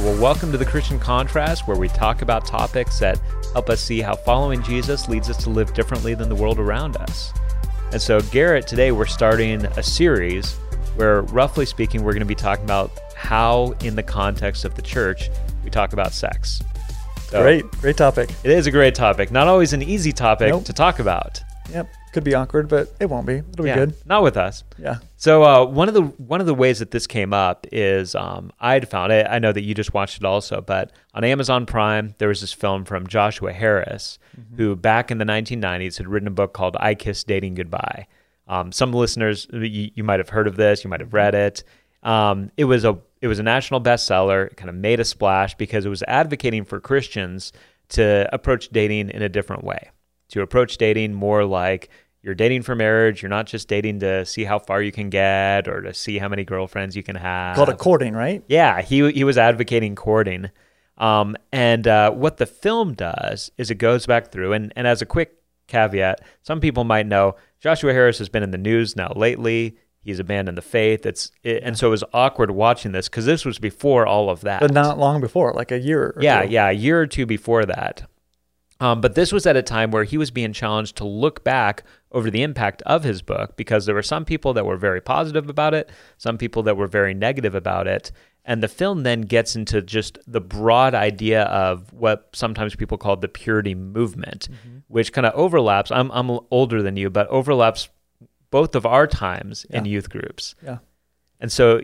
well, welcome to the Christian Contrast, where we talk about topics that help us see how following Jesus leads us to live differently than the world around us. And so, Garrett, today we're starting a series where, roughly speaking, we're going to be talking about how, in the context of the church, we talk about sex. So great, great topic. It is a great topic. Not always an easy topic nope. to talk about. Yep could be awkward, but it won't be. It'll yeah, be good. Not with us. Yeah. So uh, one of the one of the ways that this came up is um, I'd found it. I know that you just watched it also, but on Amazon Prime there was this film from Joshua Harris, mm-hmm. who back in the 1990s had written a book called "I Kiss Dating Goodbye." Um, some listeners you, you, might have heard of this, you might have read it. Um, it was a it was a national bestseller. It kind of made a splash because it was advocating for Christians to approach dating in a different way to approach dating more like you're dating for marriage. You're not just dating to see how far you can get or to see how many girlfriends you can have. Called it courting, right? Yeah, he he was advocating courting. Um, and uh, what the film does is it goes back through, and, and as a quick caveat, some people might know Joshua Harris has been in the news now lately. He's abandoned the faith. It's it, and so it was awkward watching this because this was before all of that, but not long before, like a year. yeah, two. yeah, a year or two before that. Um, but this was at a time where he was being challenged to look back over the impact of his book because there were some people that were very positive about it, some people that were very negative about it. And the film then gets into just the broad idea of what sometimes people call the purity movement, mm-hmm. which kind of overlaps. I'm, I'm older than you, but overlaps both of our times yeah. in youth groups. Yeah. And so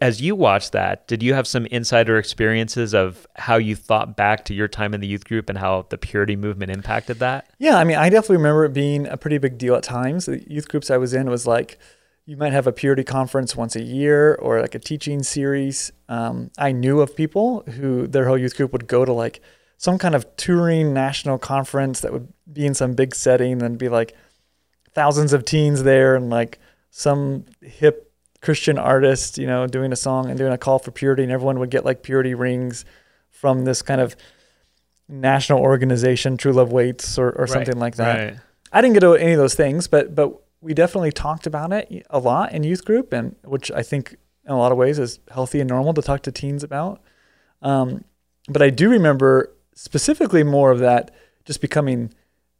as you watched that, did you have some insider experiences of how you thought back to your time in the youth group and how the purity movement impacted that? Yeah, I mean, I definitely remember it being a pretty big deal at times. The youth groups I was in was like you might have a purity conference once a year or like a teaching series. Um, I knew of people who their whole youth group would go to like some kind of touring national conference that would be in some big setting and be like thousands of teens there and like some hip Christian artist, you know, doing a song and doing a call for purity, and everyone would get like purity rings from this kind of national organization, True Love Waits, or, or right, something like that. Right. I didn't get to any of those things, but but we definitely talked about it a lot in youth group, and which I think in a lot of ways is healthy and normal to talk to teens about. Um, but I do remember specifically more of that just becoming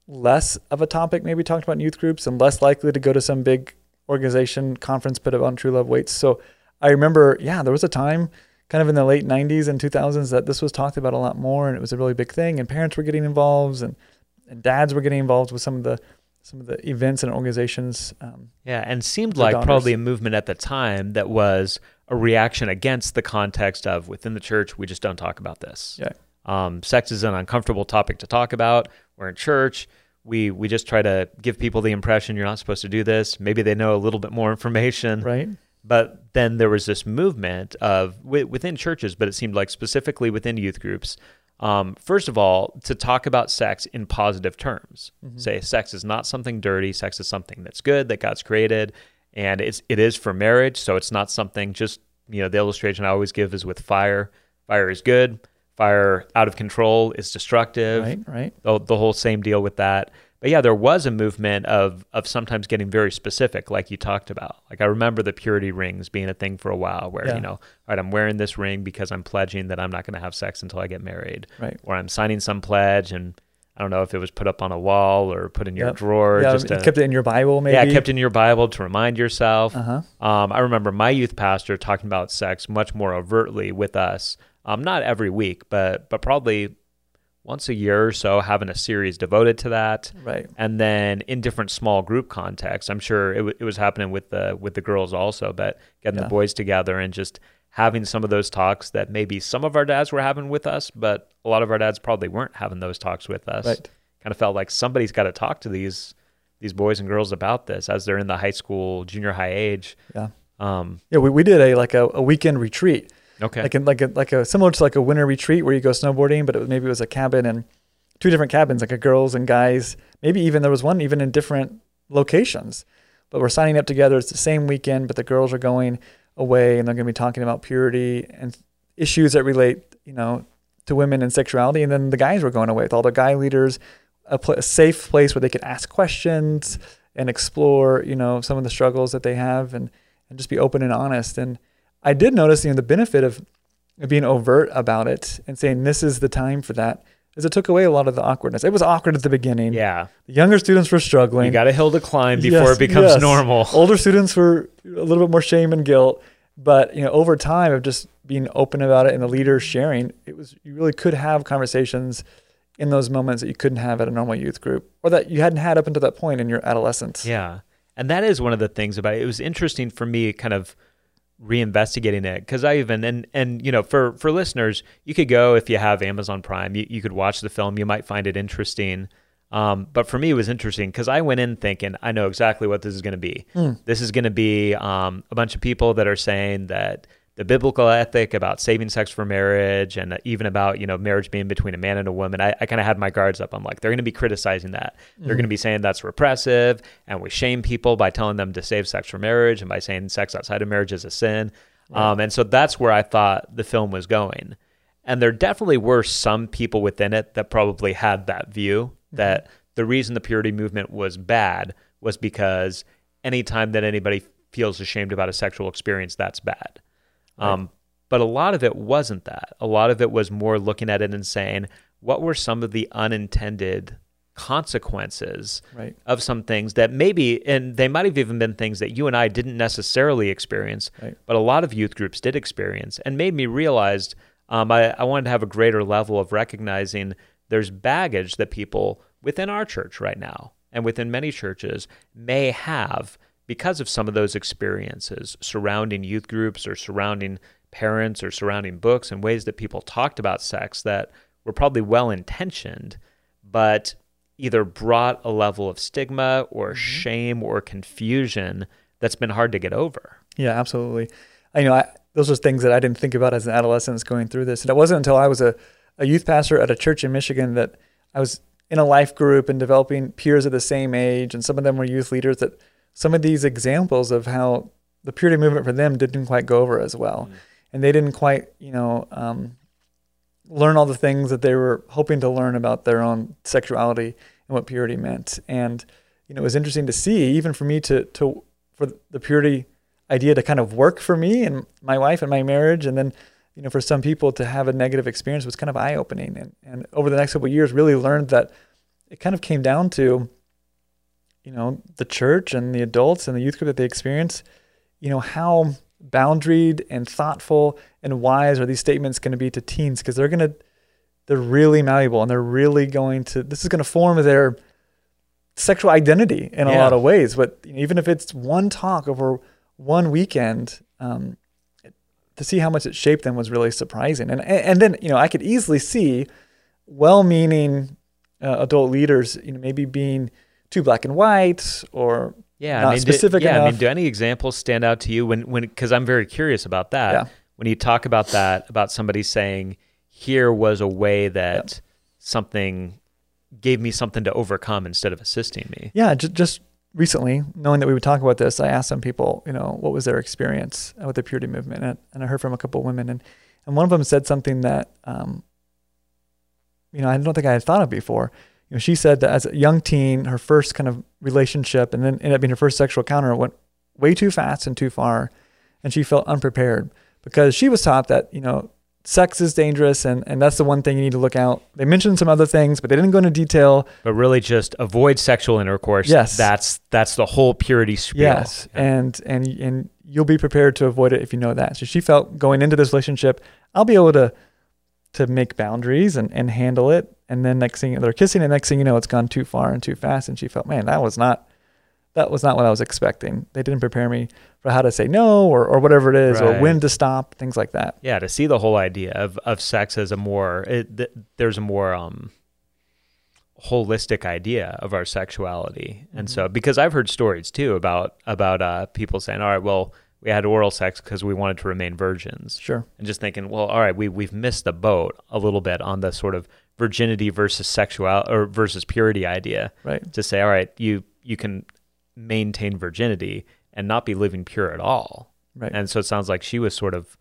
less of a topic maybe talked about in youth groups and less likely to go to some big organization conference put on True Love Waits. So I remember, yeah, there was a time kind of in the late 90s and 2000s that this was talked about a lot more and it was a really big thing and parents were getting involved and, and dads were getting involved with some of the some of the events and organizations um, yeah and seemed like probably a movement at the time that was a reaction against the context of within the church we just don't talk about this. Yeah. Um, sex is an uncomfortable topic to talk about. We're in church we we just try to give people the impression you're not supposed to do this. Maybe they know a little bit more information, right? But then there was this movement of within churches, but it seemed like specifically within youth groups. Um, first of all, to talk about sex in positive terms. Mm-hmm. Say sex is not something dirty. Sex is something that's good that God's created, and it's it is for marriage. So it's not something just you know the illustration I always give is with fire. Fire is good fire out of control is destructive. Right, right. The, the whole same deal with that. But yeah, there was a movement of of sometimes getting very specific, like you talked about. Like I remember the purity rings being a thing for a while, where yeah. you know, all right, I'm wearing this ring because I'm pledging that I'm not going to have sex until I get married, right? Or I'm signing some pledge, and I don't know if it was put up on a wall or put in your yep. drawer. Yeah, just to, kept it in your Bible, maybe. Yeah, kept in your Bible to remind yourself. Uh-huh. Um, I remember my youth pastor talking about sex much more overtly with us um, not every week, but but probably once a year or so, having a series devoted to that. Right. And then in different small group contexts, I'm sure it, w- it was happening with the with the girls also, but getting yeah. the boys together and just having some of those talks that maybe some of our dads were having with us, but a lot of our dads probably weren't having those talks with us. Right. Kind of felt like somebody's got to talk to these these boys and girls about this as they're in the high school, junior high age. Yeah. Um, yeah, we, we did a like a, a weekend retreat Okay. Like in, like a, like a similar to like a winter retreat where you go snowboarding, but it was, maybe it was a cabin and two different cabins, like a girls and guys. Maybe even there was one even in different locations. But we're signing up together. It's the same weekend, but the girls are going away and they're going to be talking about purity and issues that relate, you know, to women and sexuality. And then the guys were going away with all the guy leaders, a, pl- a safe place where they could ask questions and explore, you know, some of the struggles that they have and, and just be open and honest. And I did notice, you know, the benefit of being overt about it and saying this is the time for that is it took away a lot of the awkwardness. It was awkward at the beginning. Yeah. The younger students were struggling. You got a hill to climb before Yes, it becomes yes. normal. Older students were a little bit more shame and guilt, but you know, over time of just being open about it and the leaders sharing, it was you really could have conversations in those moments that you couldn't have at a normal youth group or that you hadn't had up until that point in your adolescence. Yeah. And that is one of the things about it. It was interesting for me kind of reinvestigating it. Because I even and and you know for for listeners you could go if you have Amazon Prime you, you could watch the film you might find it interesting. Um, but for me it was interesting because I went in thinking I know exactly what this is going to be this is going to be um, a bunch of people that are saying that the biblical ethic about saving sex for marriage and even about you know marriage being between a man and a woman i, I kind of had my guards up. I'm like they're going to be criticizing that. They're going to be saying that's repressive and we shame people by telling them to save sex for marriage and by saying sex outside of marriage is a sin. Um, and so that's where i thought the film was going. And there definitely were some people within it that probably had that view that the reason the purity movement was bad was because anytime that anybody feels ashamed about a sexual experience that's bad um, but a lot of it wasn't that. A lot of it was more looking at it and saying, what were some of the unintended consequences Right. of some things that maybe, and they might have even been things that you and I didn't necessarily experience, Right. but a lot of youth groups did experience and made me realize um, I, I wanted to have a greater level of recognizing there's baggage that people within our church right now and within many churches may have because of some of those experiences surrounding youth groups or surrounding parents or surrounding books and ways that people talked about sex that were probably well intentioned, but either brought a level of stigma or mm-hmm. shame or confusion that's been hard to get over. Yeah, absolutely. I you know I, those are things that I didn't think about as an adolescent going through this. And it wasn't until I was a, a youth pastor at a church in Michigan that I was in a life group and developing peers of the same age, and some of them were youth leaders. That some of these examples of how the purity movement for them didn't quite go over as well, and they didn't quite you know um, learn all the things that they were hoping to learn about their own sexuality and what purity meant. And you know, it was interesting to see, even for me to to for the purity idea to kind of work for me and my wife and my marriage, and then you know, for some people to have a negative experience was kind of eye opening. And and over the next couple of years, really learned that it kind of came down to you know the church and the adults and the youth group that they experience. You know how boundaried and thoughtful and wise are these statements going to be to teens? Because they're going to they're really malleable and they're really going to this is going to form their sexual identity in a lot of ways. But even if it's one talk over one weekend um, to see how much it shaped them was really surprising. And and, and then you know i could easily see well-meaning uh, adult leaders you know maybe being too black and white or Yeah, I mean, do- specific yeah, I mean, do any examples stand out to you when when because I'm very curious about that. Yeah. When you talk about that, about somebody saying, "Here was a way that something gave me something to overcome instead of assisting me." Yeah, just, just recently, knowing that we would talk about this, I asked some people, you know, what was their experience with the purity movement, and, and I heard from a couple of women, and and one of them said something that, um, you know, I don't think I had thought of before. You know, she said that as a young teen, her first kind of relationship, and then ended up being her first sexual encounter, went way too fast and too far, and she felt unprepared because she was taught that you know sex is dangerous and, and that's the one thing you need to look out. They mentioned some other things, but they didn't go into detail. But really, just avoid sexual intercourse. Yes. that's that's the whole purity spiel. Yes, and and and you'll be prepared to avoid it if you know that. So she felt going into this relationship, I'll be able to to make boundaries and, and handle it. And then next thing they're kissing, and next thing you know, it's gone too far and too fast. And she felt, man, that was not that was not what I was expecting. They didn't prepare me for how to say no or, or whatever it is, or when to stop, things like that. yeah to see the whole idea of, of sex as a more it, th- there's a more um holistic idea of our sexuality and so because i've heard stories too about about uh people saying all right well we had oral sex because we wanted to remain virgins Sure. and just thinking well all right we we've missed the boat a little bit on the sort of virginity versus sexual or versus purity idea Right. to say all right you you can maintain virginity and not be living pure at all Right. and so it sounds like she was sort of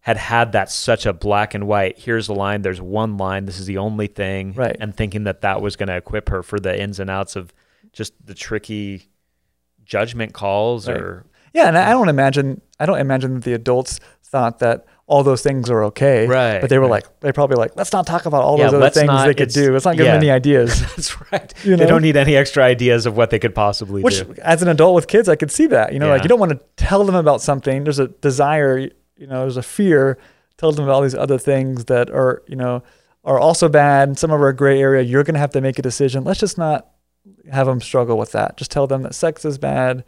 had had that such a black and white. Here's the line. There's one line. This is the only thing. Right. And thinking that that was going to equip her for the ins and outs of just the tricky judgment calls Right. or Yeah, and I don't imagine I don't imagine that the adults thought that all those things are okay. Right, But they were right. like they probably like, let's not talk about all Yeah, those other things not- they could do. Let's not give them any ideas. That's right. You They don't need any extra ideas of what they could possibly Which do. as an adult with kids, I could see that. You know, like you don't want to tell them about something. There's a desire, you know, there's a fear. Tell them about all these other things that are, you know, are also bad. Some of our gray area. You're going to have to make a decision. Let's just not have them struggle with that. Just tell them that sex is bad,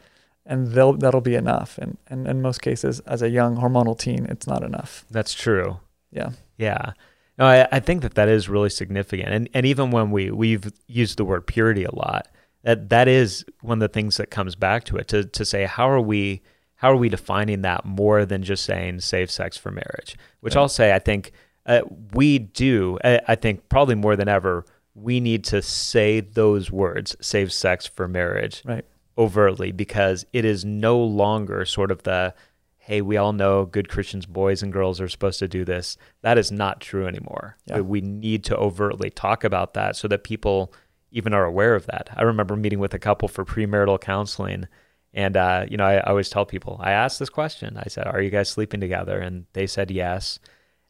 and they'll that'll be enough. And and in most cases, as a young hormonal teen, it's not enough. That's true. Yeah. Yeah. No, I, I think that that is really significant. And, and even when we, we've used the word purity a lot, that, that is one of the things that comes back to it to, to say, how are we, how are we defining that more than just saying safe sex for marriage, which Right. I'll say, I think uh, we do, I, I think probably more than ever, we need to say those words, save sex for marriage Right. Overtly because it is no longer sort of the hey we all know good christians boys and girls are supposed to do this. That is not true anymore. Yeah. we need to overtly talk about that so that people even are aware of that. I remember meeting with a couple for premarital counseling and uh, you know I, I always tell people i asked this question. I said are you guys sleeping together? And they said yes.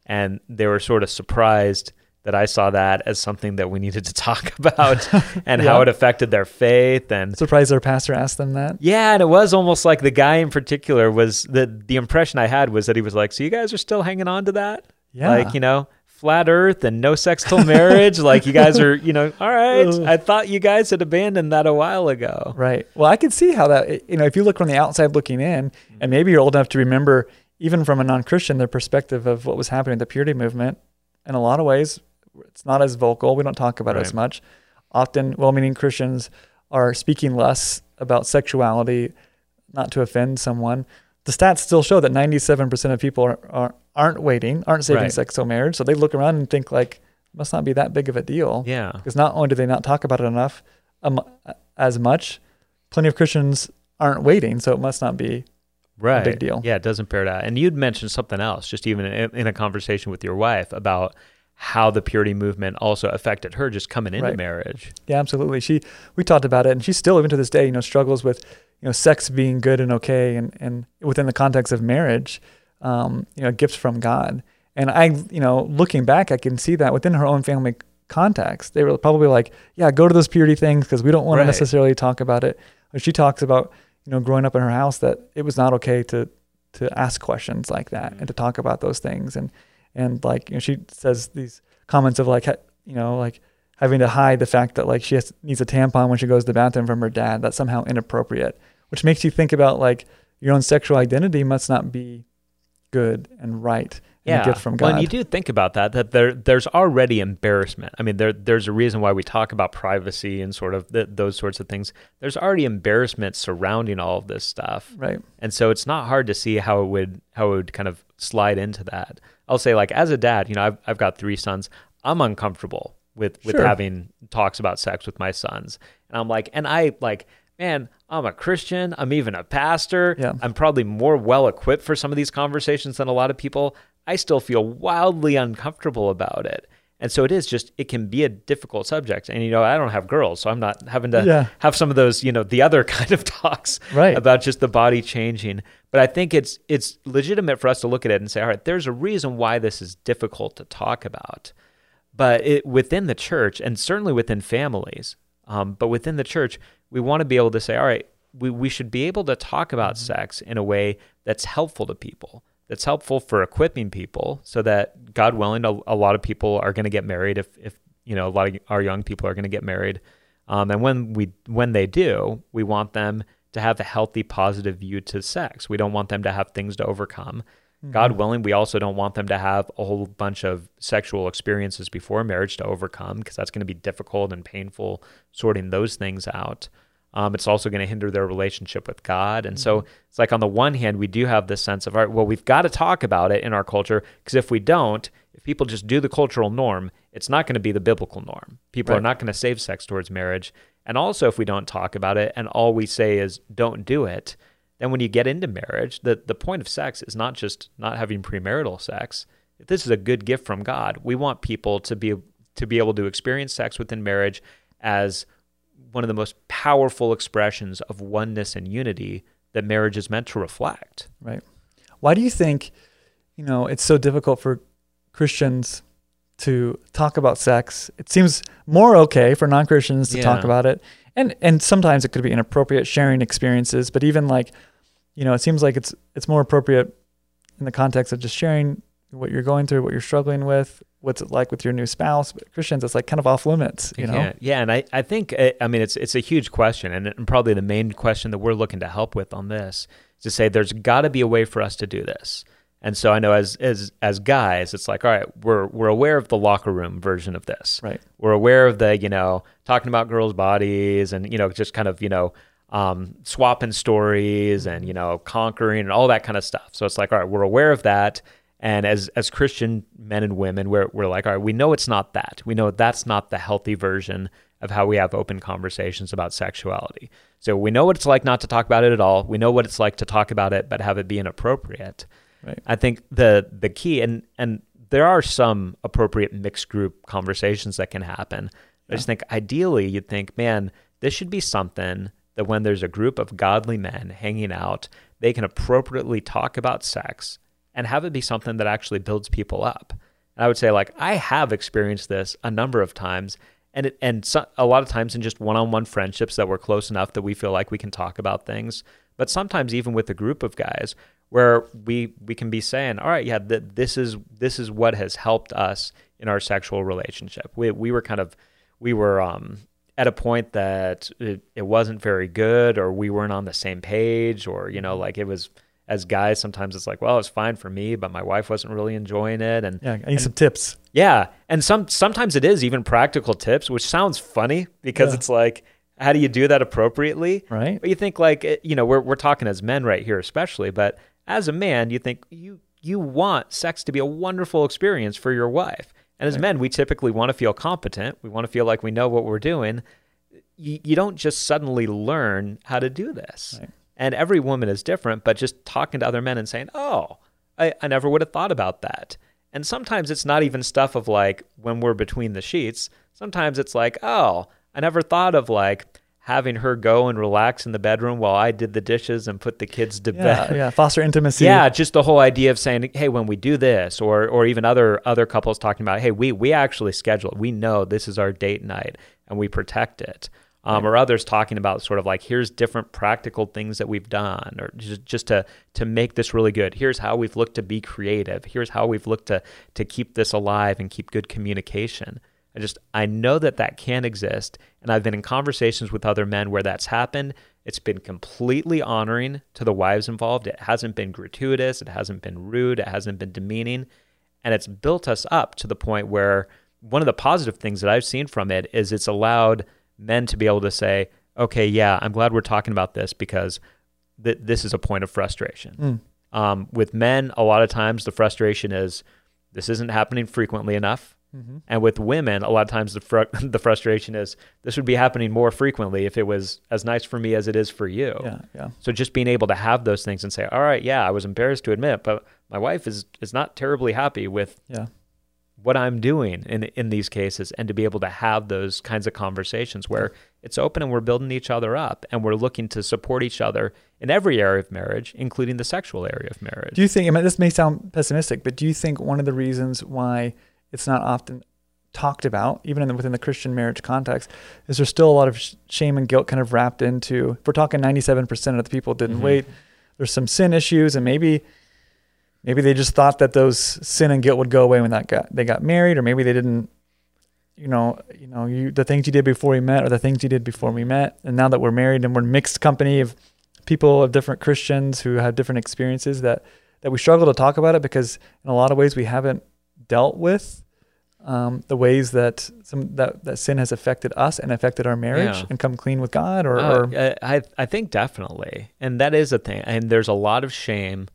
And they were sort of surprised that I saw that as something that we needed to talk about and how it affected their faith and Surprised their pastor asked them that. yeah, and it was almost like the guy in particular was the the impression I had was that he was like, "So you guys are still hanging on to that? Yeah. Like, you know, flat earth and no sex till marriage? like you guys are, you know, all right. I thought you guys had abandoned that a while ago." Right. Well, I could see how that, you know, if you look from the outside looking in, Mm-hmm. and maybe you're old enough to remember, even from a non Christian, the perspective of what was happening in the purity movement, in a lot of ways, it's not as vocal. We don't talk about it as much. Often, well meaning Christians are speaking less about sexuality, not to offend someone. The stats still show that 97% of people are, are, aren't waiting, aren't saving Right. sex till marriage. So they look around and think, like, must not be that big of a deal Yeah. because not only do they not talk about it enough um, as much, plenty of Christians aren't waiting, so it must not be. Right. big deal. Yeah, it doesn't bear that. And you'd mentioned something else, just even in, in a conversation with your wife about how the purity movement also affected her just coming into Right. marriage. Yeah, absolutely. She we talked about it, and she still even to this day, you know, struggles with you know sex being good and okay, and and within the context of marriage, um, you know, gifts from God. And I, you know, looking back, I can see that within her own family context, they were probably like, yeah, go to those purity things because we don't want Right. to necessarily talk about it. But she talks about you know growing up in her house that it was not okay to to ask questions like that and to talk about those things and and like you know she says these comments of like you know like having to hide the fact that like she has, needs a tampon when she goes to the bathroom from her dad that's somehow inappropriate which makes you think about like your own sexual identity must not be good and right yeah. from god and you do think about that, that there there's already embarrassment. I mean, there there's a reason why we talk about privacy and sort of th those sorts of things. There's already embarrassment surrounding all of this stuff. right And so it's not hard to see how it would how it would kind of slide into that. I'll say like as a dad, you know, I've I've got three sons. I'm uncomfortable with with Sure. having talks about sex with my sons. And I'm like and I like man, I'm a Christian, I'm even a pastor. Yeah. I'm probably more well equipped for some of these conversations than a lot of people. I still feel wildly uncomfortable about it. And so it is just it can be a difficult subject. And you know, I don't have girls, so I'm not having to Yeah. have some of those, you know, the other kind of talks Right. about just the body changing. But I think it's it's legitimate for us to look at it and say, all right, there's a reason why this is difficult to talk about. But it, within the church, and certainly within families, um, but within the church, we want to be able to say, all right, we, we should be able to talk about sex in a way that's helpful to people, that's helpful for equipping people, so that God willing, a, a lot of people are going to get married if, if you know a lot of our young people are going to get married, um, and when we when they do, we want them to have a healthy, positive view to sex. We don't want them to have things to overcome. God willing, we also don't want them to have a whole bunch of sexual experiences before marriage to overcome because that's going to be difficult and painful sorting those things out. Um, it's also going to hinder their relationship with God. And so it's like on the one hand, we do have this sense of, all right, well, we've got to talk about it in our culture because if we don't, if people just do the cultural norm, it's not going to be the biblical norm. People are not going to save sex towards marriage. And also, if we don't talk about it and all we say is don't do it, then when you get into marriage, the, the point of sex is not just not having premarital sex. If this is a good gift from God, we want people to be to be able to experience sex within marriage as one of the most powerful expressions of oneness and unity that marriage is meant to reflect. Right. Why do you think, you know, it's so difficult for Christians to talk about sex? It seems more okay for non-Christians to talk about it. And and sometimes it could be inappropriate sharing experiences, but even like, you know, it seems like it's it's more appropriate in the context of just sharing what you're going through, what you're struggling with, what's it like with your new spouse. But Christians, it's like kind of off limits, you know? Yeah, yeah, and I, I think uh, I mean it's it's a huge question, and, and probably the main question that we're looking to help with on this is to say there's got to be a way for us to do this. And so I know as as as guys, it's like all right, we're we're aware of the locker room version of this. Right. We're aware of the you know talking about girls' bodies and you know just kind of you know um, swapping stories and you know conquering and all that kind of stuff. So it's like all right, we're aware of that. And as as Christian men and women, we're we're like, all right, we know it's not that. We know that's not the healthy version of how we have open conversations about sexuality. So we know what it's like not to talk about it at all. We know what it's like to talk about it but have it be inappropriate. Right. I think the the key and and there are some appropriate mixed group conversations that can happen. I just think ideally you'd think, man, this should be something that when there's a group of godly men hanging out, they can appropriately talk about sex and have it be something that actually builds people up. And I would say, like, I have experienced this a number of times, and it, and so, a lot of times in just one-on-one friendships that we're close enough that we feel like we can talk about things. But sometimes even with a group of guys, where we we can be saying, all right, yeah, th- this is this is what has helped us in our sexual relationship. We we were kind of we were um, at a point that it, it wasn't very good, or we weren't on the same page, or you know, like it was as guys, sometimes it's like, well, it's fine for me, but my wife wasn't really enjoying it, and Yeah, I need some tips. yeah, and some sometimes it is even practical tips, which sounds funny because Yeah. it's like, how do you do that appropriately? Right. But you think like, eh, you know, we're we're talking as men right here, especially, but as a man, you think you you want sex to be a wonderful experience for your wife, and as Right. men, we typically want to feel competent. We want to feel like we know what we're doing. You, you don't just suddenly learn how to do this. Right. And every woman is different, but just talking to other men and saying, oh, I, I never would have thought about that. And sometimes it's not even stuff of like when we're between the sheets. Sometimes it's like, oh, I never thought of like having her go and relax in the bedroom while I did the dishes and put the kids to Yeah, bed. yeah. Foster intimacy. Yeah, just the whole idea of saying, "Hey, when we do this," or or even other other couples talking about, "Hey, we we actually schedule it. We know this is our date night, and we protect it." Um, Or others talking about sort of like, "Here's different practical things that we've done," or just just to to make this really good. Here's how we've looked to be creative. Here's how we've looked to to keep this alive and keep good communication. I just I know that that can exist, and I've been in conversations with other men where that's happened. It's been completely honoring to the wives involved. It hasn't been gratuitous. It hasn't been rude. It hasn't been demeaning, and it's built us up to the point where one of the positive things that I've seen from it is it's allowed men to be able to say, "Okay, yeah, I'm glad we're talking about this because th- this is a point of frustration." Mm. Um, with men, a lot of times the frustration is this isn't happening frequently enough. Mhm. And with women, a lot of times the fr- the frustration is this would be happening more frequently if it was as nice for me as it is for you. Yeah, yeah. So just being able to have those things and say, all right, yeah, I was embarrassed to admit, but my wife is is not terribly happy with Yeah. What I'm doing in in these cases, and to be able to have those kinds of conversations where it's open and we're building each other up and we're looking to support each other in every area of marriage, including the sexual area of marriage. Do you think, I mean, this may sound pessimistic, but do you think one of the reasons why it's not often talked about, even in the, within the Christian marriage context, is there's still a lot of sh- shame and guilt kind of wrapped into, if we're talking 97% of the people didn't Mhm. wait, there's some sin issues and maybe, maybe they just thought that those sin and guilt would go away when that got, they got married, or maybe they didn't, you know, you know, you, the things you did before we met or the things you did before we met. And now that we're married and we're mixed company of people of different Christians who have different experiences that, that we struggle to talk about it because in a lot of ways we haven't dealt with um, the ways that some that, that sin has affected us and affected our marriage Yeah. and come clean with God or, Uh, or I I think definitely, and that is a thing. And there's a lot of shame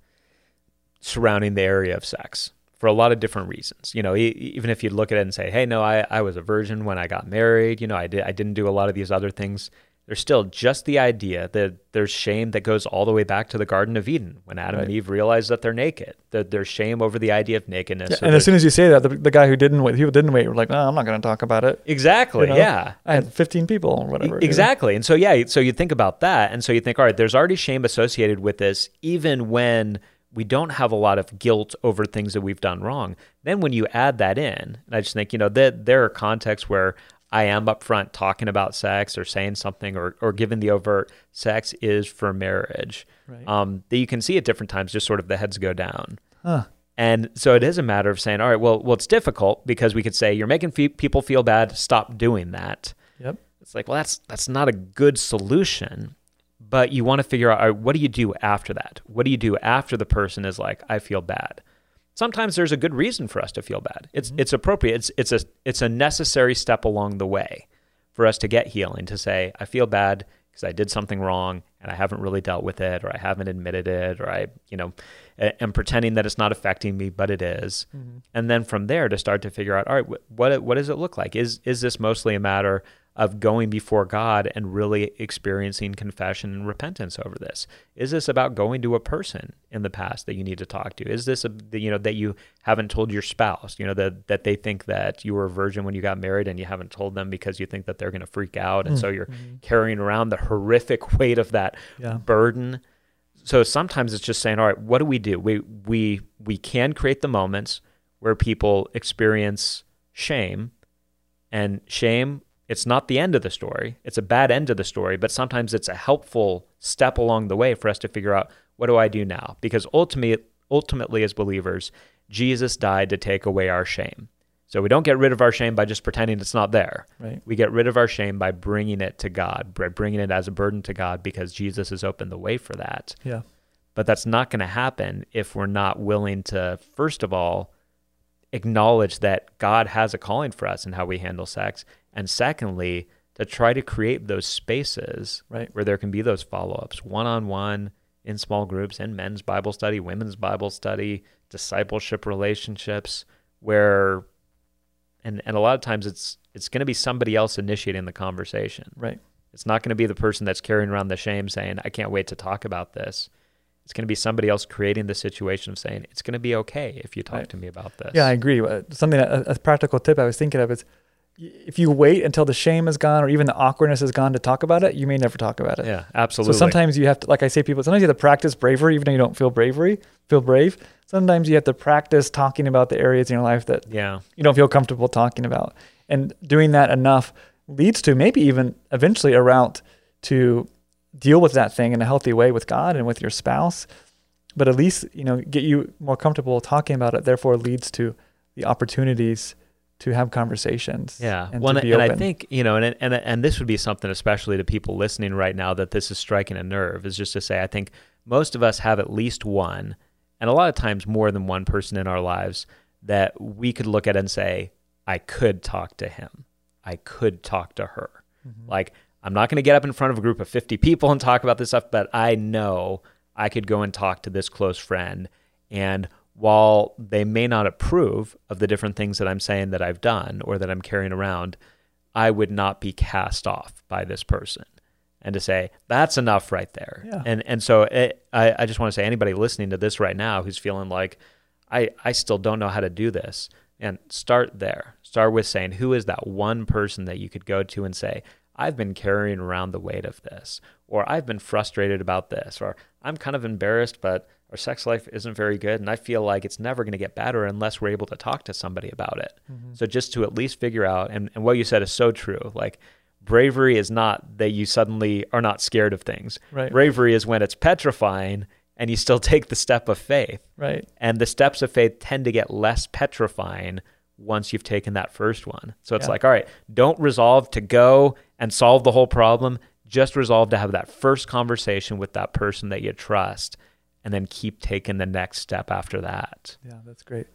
surrounding the area of sex for a lot of different reasons. You know, e- even if you look at it and say, "Hey, no, I, I was a virgin when I got married. You know, I did I didn't do a lot of these other things there's still just the idea that there's shame that goes all the way back to the Garden of Eden when Adam Right. and Eve realized that they're naked. That there's shame over the idea of nakedness. Yeah, So and as soon as you say that, the, the guy who didn't wait, people didn't wait, were like, no, I'm not going to talk about it. exactly, you know? yeah. I had 15 people or whatever. Exactly. And so, yeah, so you think about that. And so you think, all right, there's already shame associated with this, even when we don't have a lot of guilt over things that we've done wrong. Then when you add that in, and I just think, you know, that there are contexts where I am upfront talking about sex or saying something or, or giving the overt sex is for marriage. Right. Um, that you can see at different times, just sort of the heads go down. Huh. And so it is a matter of saying, all right, well, well, it's difficult because we could say you're making fe- people feel bad. Stop doing that. Yep. It's like, well, that's that's not a good solution. But you want to figure out all right, what do you do after that? What do you do after the person is like, I feel bad? Sometimes there's a good reason for us to feel bad. It's mm-hmm. it's appropriate. It's it's a it's a necessary step along the way for us to get healing. To say, I feel bad because I did something wrong and I haven't really dealt with it, or I haven't admitted it, or I you know am pretending that it's not affecting me, but it is. Mm-hmm. And then from there to start to figure out, all right, what what does it look like? Is is this mostly a matter of going before God and really experiencing confession and repentance over this? Is this about going to a person in the past that you need to talk to? Is this a you know that you haven't told your spouse, you know that that they think that you were a virgin when you got married and you haven't told them because you think that they're going to freak out and so mm. you're mm-hmm. carrying around the horrific weight of that Yeah. burden so sometimes it's just saying all right what do we do we we we can create the moments where people experience shame and shame it's not the end of the story it's a bad end of the story but sometimes it's a helpful step along the way for us to figure out what do i do now because ultimately ultimately as believers jesus died to take away our shame so we don't get rid of our shame by just pretending it's not there Right. we get rid of our shame by bringing it to God, by bringing it as a burden to God because Jesus has opened the way for that. Yeah. But that's not going to happen if we're not willing to, first of all, acknowledge that God has a calling for us in how we handle sex. And secondly, to try to create those spaces Right. where there can be those follow ups one on one in small groups, in men's Bible study, women's Bible study, discipleship relationships, where and, and a lot of times it's it's going to be somebody else initiating the conversation. Right. It's not going to be the person that's carrying around the shame saying, I can't wait to talk about this. It's going to be somebody else creating the situation of saying, it's going to be okay if you talk Right. to me about this. Yeah, I agree. Uh, Something a, a practical tip I was thinking of is if you wait until the shame is gone or even the awkwardness is gone to talk about it, you may never talk about it. Yeah, absolutely. So sometimes you have to, like I say, people. Sometimes you have to practice bravery, even though you don't feel bravery, feel brave. Sometimes you have to practice talking about the areas in your life that yeah. you don't feel comfortable talking about, and doing that enough leads to maybe even eventually a route to deal with that thing in a healthy way with God and with your spouse. But at least you know get you more comfortable talking about it. Therefore, leads to the opportunities to have conversations. Yeah. and well, and, and I think, you know, and, and, and this would be something, especially to people listening right now, that this is striking a nerve, is just to say, I think most of us have at least one, and a lot of times more than one person in our lives that we could look at and say, I could talk to him. I could talk to her. Mm-hmm. Like, I'm not going to get up in front of a group of 50 people and talk about this stuff, but I know I could go and talk to this close friend. And while they may not approve of the different things that I'm saying that I've done or that I'm carrying around, I would not be cast off by this person. And to say, that's enough right there. Yeah. And, and so it, I, I just want to say, anybody listening to this right now who's feeling like, I, I still don't know how to do this, and start there. Start with saying, who is that one person that you could go to and say, I've been carrying around the weight of this, or I've been frustrated about this, or I'm kind of embarrassed, but our sex life isn't very good, and I feel like it's never going to get better unless we're able to talk to somebody about it. Mm-hmm. So just to at least figure out, and, and what you said is so true. Like bravery is not that you suddenly are not scared of things. Right. Bravery is when it's petrifying and you still take the step of faith. Right. And the steps of faith tend to get less petrifying once you've taken that first one. So it's Yeah. like, all right, don't resolve to go and solve the whole problem. Just resolve to have that first conversation with that person that you trust and then keep taking the next step after that. Yeah, that's great.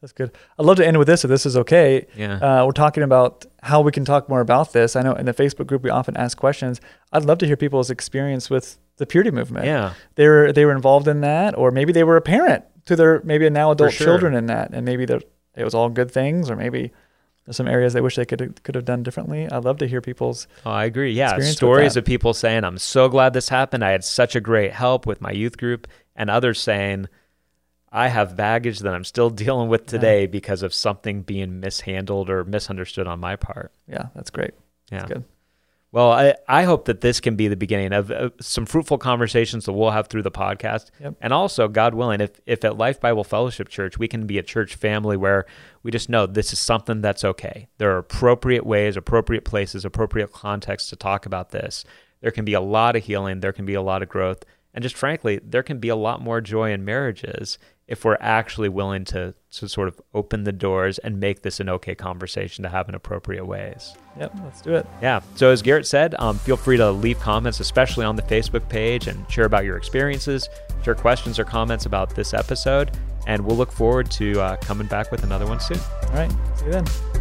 That's good. I'd love to end with this if this is okay. Yeah. Uh, we're talking about how we can talk more about this. I know in the Facebook group we often ask questions. I'd love to hear people's experience with the purity movement. yeah. They were they were involved in that, or maybe they were a parent to their maybe a now adult sure. children in that, and maybe it was all good things, or maybe there's some areas they wish they could could have done differently. I'd love to hear people's. Oh, I agree. Yeah, stories of people saying, "I'm so glad this happened. I had such a great help with my youth group," and others saying, "I have baggage that I'm still dealing with today because of something being mishandled or misunderstood on my part." Yeah, that's great. Yeah. That's good. Well, I, I hope that this can be the beginning of uh, some fruitful conversations that we'll have through the podcast. Yep. And also, God willing, if, if at Life Bible Fellowship Church, we can be a church family where we just know this is something that's okay. There are appropriate ways, appropriate places, appropriate contexts to talk about this. There can be a lot of healing, there can be a lot of growth. And just frankly, there can be a lot more joy in marriages if we're actually willing to, to sort of open the doors and make this an okay conversation to have in appropriate ways. Yep, let's do it. Yeah. So as Garrett said, um, feel free to leave comments, especially on the Facebook page, and share about your experiences, share questions or comments about this episode, and we'll look forward to uh, coming back with another one soon. All right, see you then.